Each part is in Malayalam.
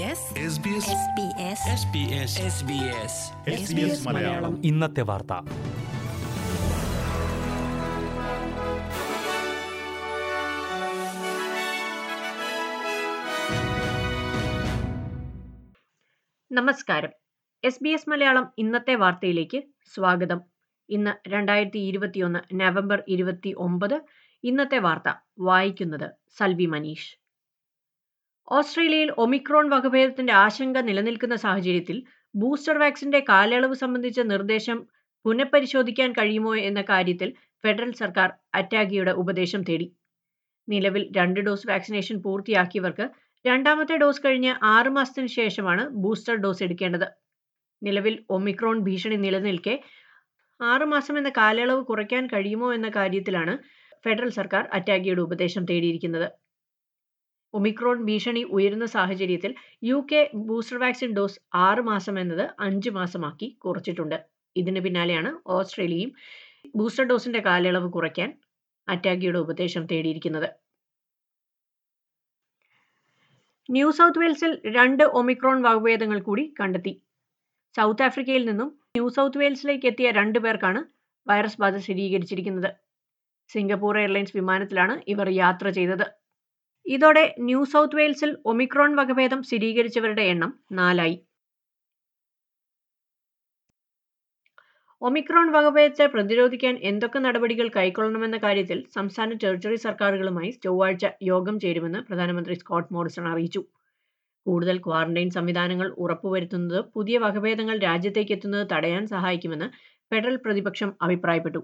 SBS മലയാളം. ഇന്നത്തെ വാർത്ത. നമസ്കാരം. എസ് ബി എസ് മലയാളം ഇന്നത്തെ വാർത്തയിലേക്ക് സ്വാഗതം. ഇന്ന് രണ്ടായിരത്തി ഇരുപത്തിയൊന്ന് നവംബർ ഇരുപത്തി ഒമ്പത് ഇന്നത്തെ വാർത്ത. വായിക്കുന്നത് സൽവി മനീഷ്. ഓസ്ട്രേലിയയിൽ ഒമിക്രോൺ വകഭേദത്തിന്റെ ആശങ്ക നിലനിൽക്കുന്ന സാഹചര്യത്തിൽ ബൂസ്റ്റർ വാക്സിന്റെ കാലയളവ് സംബന്ധിച്ച നിർദ്ദേശം പുനഃപരിശോധിക്കാൻ കഴിയുമോ എന്ന കാര്യത്തിൽ ഫെഡറൽ സർക്കാർ അറ്റാഗിയുടെ ഉപദേശം തേടി. നിലവിൽ രണ്ട് ഡോസ് വാക്സിനേഷൻ പൂർത്തിയാക്കിയവർക്ക് രണ്ടാമത്തെ ഡോസ് കഴിഞ്ഞ് ആറുമാസത്തിന് ശേഷമാണ് ബൂസ്റ്റർ ഡോസ് എടുക്കേണ്ടത്. നിലവിൽ ഒമിക്രോൺ ഭീഷണി നിലനിൽക്കെ ആറുമാസം എന്ന കാലയളവ് കുറയ്ക്കാൻ കഴിയുമോ എന്ന കാര്യത്തിലാണ് ഫെഡറൽ സർക്കാർ അറ്റാഗിയുടെ ഉപദേശം തേടിയിരിക്കുന്നത്. ഒമിക്രോൺ ഭീഷണി ഉയരുന്ന സാഹചര്യത്തിൽ U K booster vaccine dose ആറ് മാസം എന്നത് അഞ്ച് മാസമാക്കി കുറച്ചിട്ടുണ്ട്. ഇതിന് പിന്നാലെയാണ് ഓസ്ട്രേലിയയും ബൂസ്റ്റർ ഡോസിന്റെ കാലയളവ് കുറയ്ക്കാൻ അറ്റാഗിയുടെ ഉപദേശം തേടിയിരിക്കുന്നത്. ന്യൂ സൗത്ത് വെയിൽസിൽ രണ്ട് ഒമിക്രോൺ വകഭേദങ്ങൾ കൂടി കണ്ടെത്തി. സൗത്ത് ആഫ്രിക്കയിൽ നിന്നും ന്യൂ സൗത്ത് വെയിൽസിലേക്ക് എത്തിയ രണ്ടു പേർക്കാണ് വൈറസ് ബാധ സ്ഥിരീകരിച്ചിരിക്കുന്നത്. സിംഗപ്പൂർ എയർലൈൻസ് വിമാനത്തിലാണ് ഇവർ യാത്ര ചെയ്തത്. ഇതോടെ ന്യൂ സൗത്ത് വെയിൽസിൽ ഒമിക്രോൺ വകഭേദം സ്ഥിരീകരിച്ചവരുടെ എണ്ണം നാലായി. ഒമിക്രോൺ വകഭേദത്തെ പ്രതിരോധിക്കാൻ എന്തൊക്കെ നടപടികൾ കൈക്കൊള്ളണമെന്ന കാര്യത്തിൽ സംസ്ഥാന ടെറിട്ടറി സർക്കാരുകളുമായി ചൊവ്വാഴ്ച യോഗം ചേരുമെന്ന് പ്രധാനമന്ത്രി സ്കോട്ട് മോറിസൺ അറിയിച്ചു. കൂടുതൽ ക്വാറന്റൈൻ സംവിധാനങ്ങൾ ഉറപ്പുവരുത്തുന്നത് പുതിയ വകഭേദങ്ങൾ രാജ്യത്തേക്ക് എത്തുന്നത് തടയാൻ സഹായിക്കുമെന്ന് ഫെഡറൽ പ്രതിപക്ഷം അഭിപ്രായപ്പെട്ടു.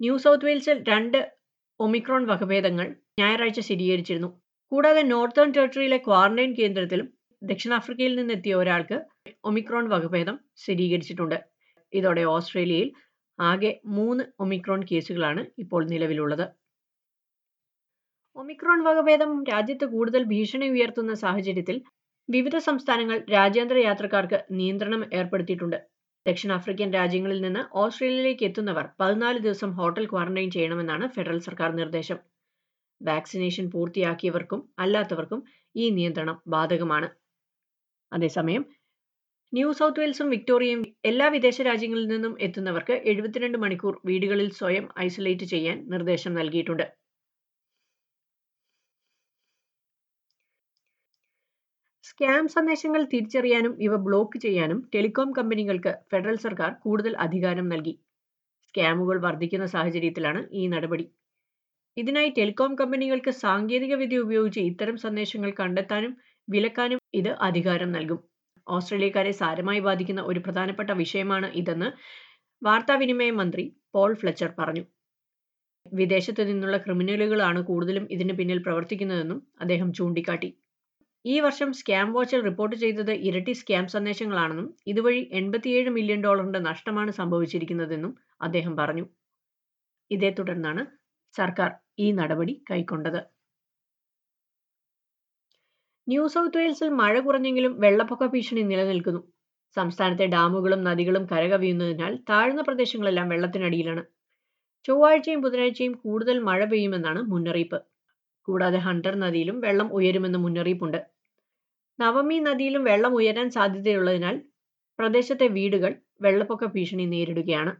ന്യൂ സൗത്ത് വെയിൽസിൽ രണ്ട് ഒമിക്രോൺ വകഭേദങ്ങൾ ഞായറാഴ്ച സ്ഥിരീകരിച്ചിരുന്നു. കൂടാതെ നോർത്തേൺ ടെറിട്ടറിയിലെ ക്വാറന്റൈൻ കേന്ദ്രത്തിലും ദക്ഷിണാഫ്രിക്കയിൽ നിന്നെത്തിയ ഒരാൾക്ക് ഒമിക്രോൺ വകഭേദം സ്ഥിരീകരിച്ചിട്ടുണ്ട്. ഇതോടെ ഓസ്ട്രേലിയയിൽ ആകെ മൂന്ന് ഒമിക്രോൺ കേസുകളാണ് ഇപ്പോൾ നിലവിലുള്ളത്. ഒമിക്രോൺ വകഭേദം രാജ്യത്ത് കൂടുതൽ ഭീഷണി ഉയർത്തുന്ന സാഹചര്യത്തിൽ വിവിധ സംസ്ഥാനങ്ങൾ രാജ്യാന്തര യാത്രക്കാർക്ക് നിയന്ത്രണം ഏർപ്പെടുത്തിയിട്ടുണ്ട്. ദക്ഷിണാഫ്രിക്കൻ രാജ്യങ്ങളിൽ നിന്ന് ഓസ്ട്രേലിയയിലേക്ക് എത്തുന്നവർ പതിനാല് ദിവസം ഹോട്ടൽ ക്വാറന്റൈൻ ചെയ്യണമെന്നാണ് ഫെഡറൽ സർക്കാർ നിർദ്ദേശം. വാക്സിനേഷൻ പൂർത്തിയാക്കിയവർക്കും അല്ലാത്തവർക്കും ഈ നിയന്ത്രണം ബാധകമാണ്. അതേസമയം ന്യൂ സൗത്ത് വെയിൽസും വിക്ടോറിയയും എല്ലാ വിദേശ രാജ്യങ്ങളിൽ നിന്നും എത്തുന്നവർക്ക് എഴുപത്തിരണ്ട് മണിക്കൂർ വീടുകളിൽ സ്വയം ഐസൊലേറ്റ് ചെയ്യാൻ നിർദ്ദേശം നൽകിയിട്ടുണ്ട്. സ്കാം സന്ദേശങ്ങൾ തിരിച്ചറിയാനും ഇവ ബ്ലോക്ക് ചെയ്യാനും ടെലികോം കമ്പനികൾക്ക് ഫെഡറൽ സർക്കാർ കൂടുതൽ അധികാരം നൽകി. സ്കാമുകൾ വർദ്ധിക്കുന്ന സാഹചര്യത്തിലാണ് ഈ നടപടി. ഇതിനായി ടെലികോം കമ്പനികൾക്ക് സാങ്കേതിക വിദ്യ ഉപയോഗിച്ച് ഇത്തരം സന്ദേശങ്ങൾ കണ്ടെത്താനും വിലക്കാനും ഇത് അധികാരം നൽകും. ഓസ്ട്രേലിയക്കാരെ സാരമായി ബാധിക്കുന്ന ഒരു പ്രധാനപ്പെട്ട വിഷയമാണ് ഇതെന്ന് വാർത്താവിനിമയ മന്ത്രി പോൾ ഫ്ലെച്ചർ പറഞ്ഞു. വിദേശത്തു നിന്നുള്ള ക്രിമിനലുകളാണ് കൂടുതലും ഇതിന് പിന്നിൽ പ്രവർത്തിക്കുന്നതെന്നും അദ്ദേഹം ചൂണ്ടിക്കാട്ടി. ഈ വർഷം സ്കാം വാച്ചിൽ റിപ്പോർട്ട് ചെയ്തത് ഇരട്ടി സ്കാം സന്ദേശങ്ങളാണെന്നും ഇതുവഴി എൺപത്തിയേഴ് മില്യൺ ഡോളറിന്റെ നഷ്ടമാണ് സംഭവിച്ചിരിക്കുന്നതെന്നും അദ്ദേഹം പറഞ്ഞു. ഇതേ തുടർന്നാണ് സർക്കാർ ഈ നടപടി കൈക്കൊണ്ടത്. ന്യൂ സൗത്ത് വെയിൽസിൽ മഴ കുറഞ്ഞെങ്കിലും വെള്ളപ്പൊക്ക ഭീഷണി നിലനിൽക്കുന്നു. സംസ്ഥാനത്തെ ഡാമുകളും നദികളും കരകവിയുന്നതിനാൽ താഴ്ന്ന പ്രദേശങ്ങളെല്ലാം വെള്ളത്തിനടിയിലാണ്. ചൊവ്വാഴ്ചയും ബുധനാഴ്ചയും കൂടുതൽ മഴ പെയ്യുമെന്നാണ് മുന്നറിയിപ്പ്. കൂടാതെ ഹണ്ടർ നദിയിലും വെള്ളം ഉയരുമെന്ന് മുന്നറിയിപ്പുണ്ട്. നവമി നദിയിലും വെള്ളം ഉയരാൻ സാധ്യതയുള്ളതിനാൽ പ്രദേശത്തെ വീടുകൾ വെള്ളപ്പൊക്ക ഭീഷണി നേരിടുകയാണ്.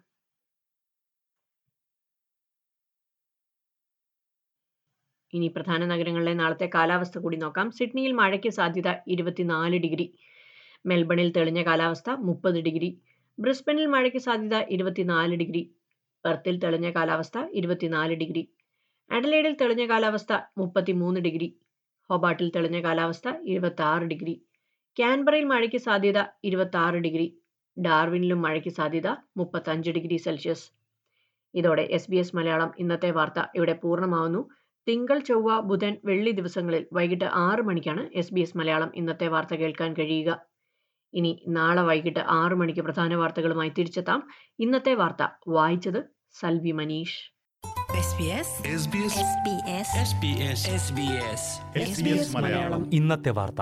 ഇനി പ്രധാന നഗരങ്ങളിലെ നാളത്തെ കാലാവസ്ഥ കൂടി നോക്കാം. സിഡ്നിയിൽ മഴയ്ക്ക് സാധ്യത ഇരുപത്തിനാല് ഡിഗ്രി. മെൽബണിൽ തെളിഞ്ഞ കാലാവസ്ഥ മുപ്പത് ഡിഗ്രി. ബ്രിസ്ബനിൽ മഴയ്ക്ക് സാധ്യത ഇരുപത്തിനാല് ഡിഗ്രി. പെർത്തിൽ തെളിഞ്ഞ കാലാവസ്ഥ ഇരുപത്തിനാല് ഡിഗ്രി. അഡലേഡിൽ തെളിഞ്ഞ കാലാവസ്ഥ മുപ്പത്തിമൂന്ന് ഡിഗ്രി. ഹൊബാട്ടിൽ തെളിഞ്ഞ കാലാവസ്ഥ ഇരുപത്തി ഡിഗ്രി. ക്യാൻബറയിൽ മഴയ്ക്ക് സാധ്യത ഇരുപത്തി ഡിഗ്രി. ഡാർവിനിലും മഴയ്ക്ക് സാധ്യത മുപ്പത്തഞ്ച് ഡിഗ്രി സെൽഷ്യസ്. ഇതോടെ എസ് ബി എസ് മലയാളം ഇന്നത്തെ വാർത്ത ഇവിടെ പൂർണമാവുന്നു. തിങ്കൾ ചൊവ്വ ബുധൻ വെള്ളി ദിവസങ്ങളിൽ വൈകിട്ട് ആറ് മണിക്കാണ് എസ് ബി എസ് മലയാളം ഇന്നത്തെ വാർത്ത കേൾക്കാൻ കഴിയുക. ഇനി നാളെ വൈകിട്ട് ആറ് മണിക്ക് പ്രധാന വാർത്തകളുമായി തിരിച്ചെത്താം. ഇന്നത്തെ വാർത്ത വായിച്ചത് സൽവി മനീഷ്. ഇന്നത്തെ വാർത്ത.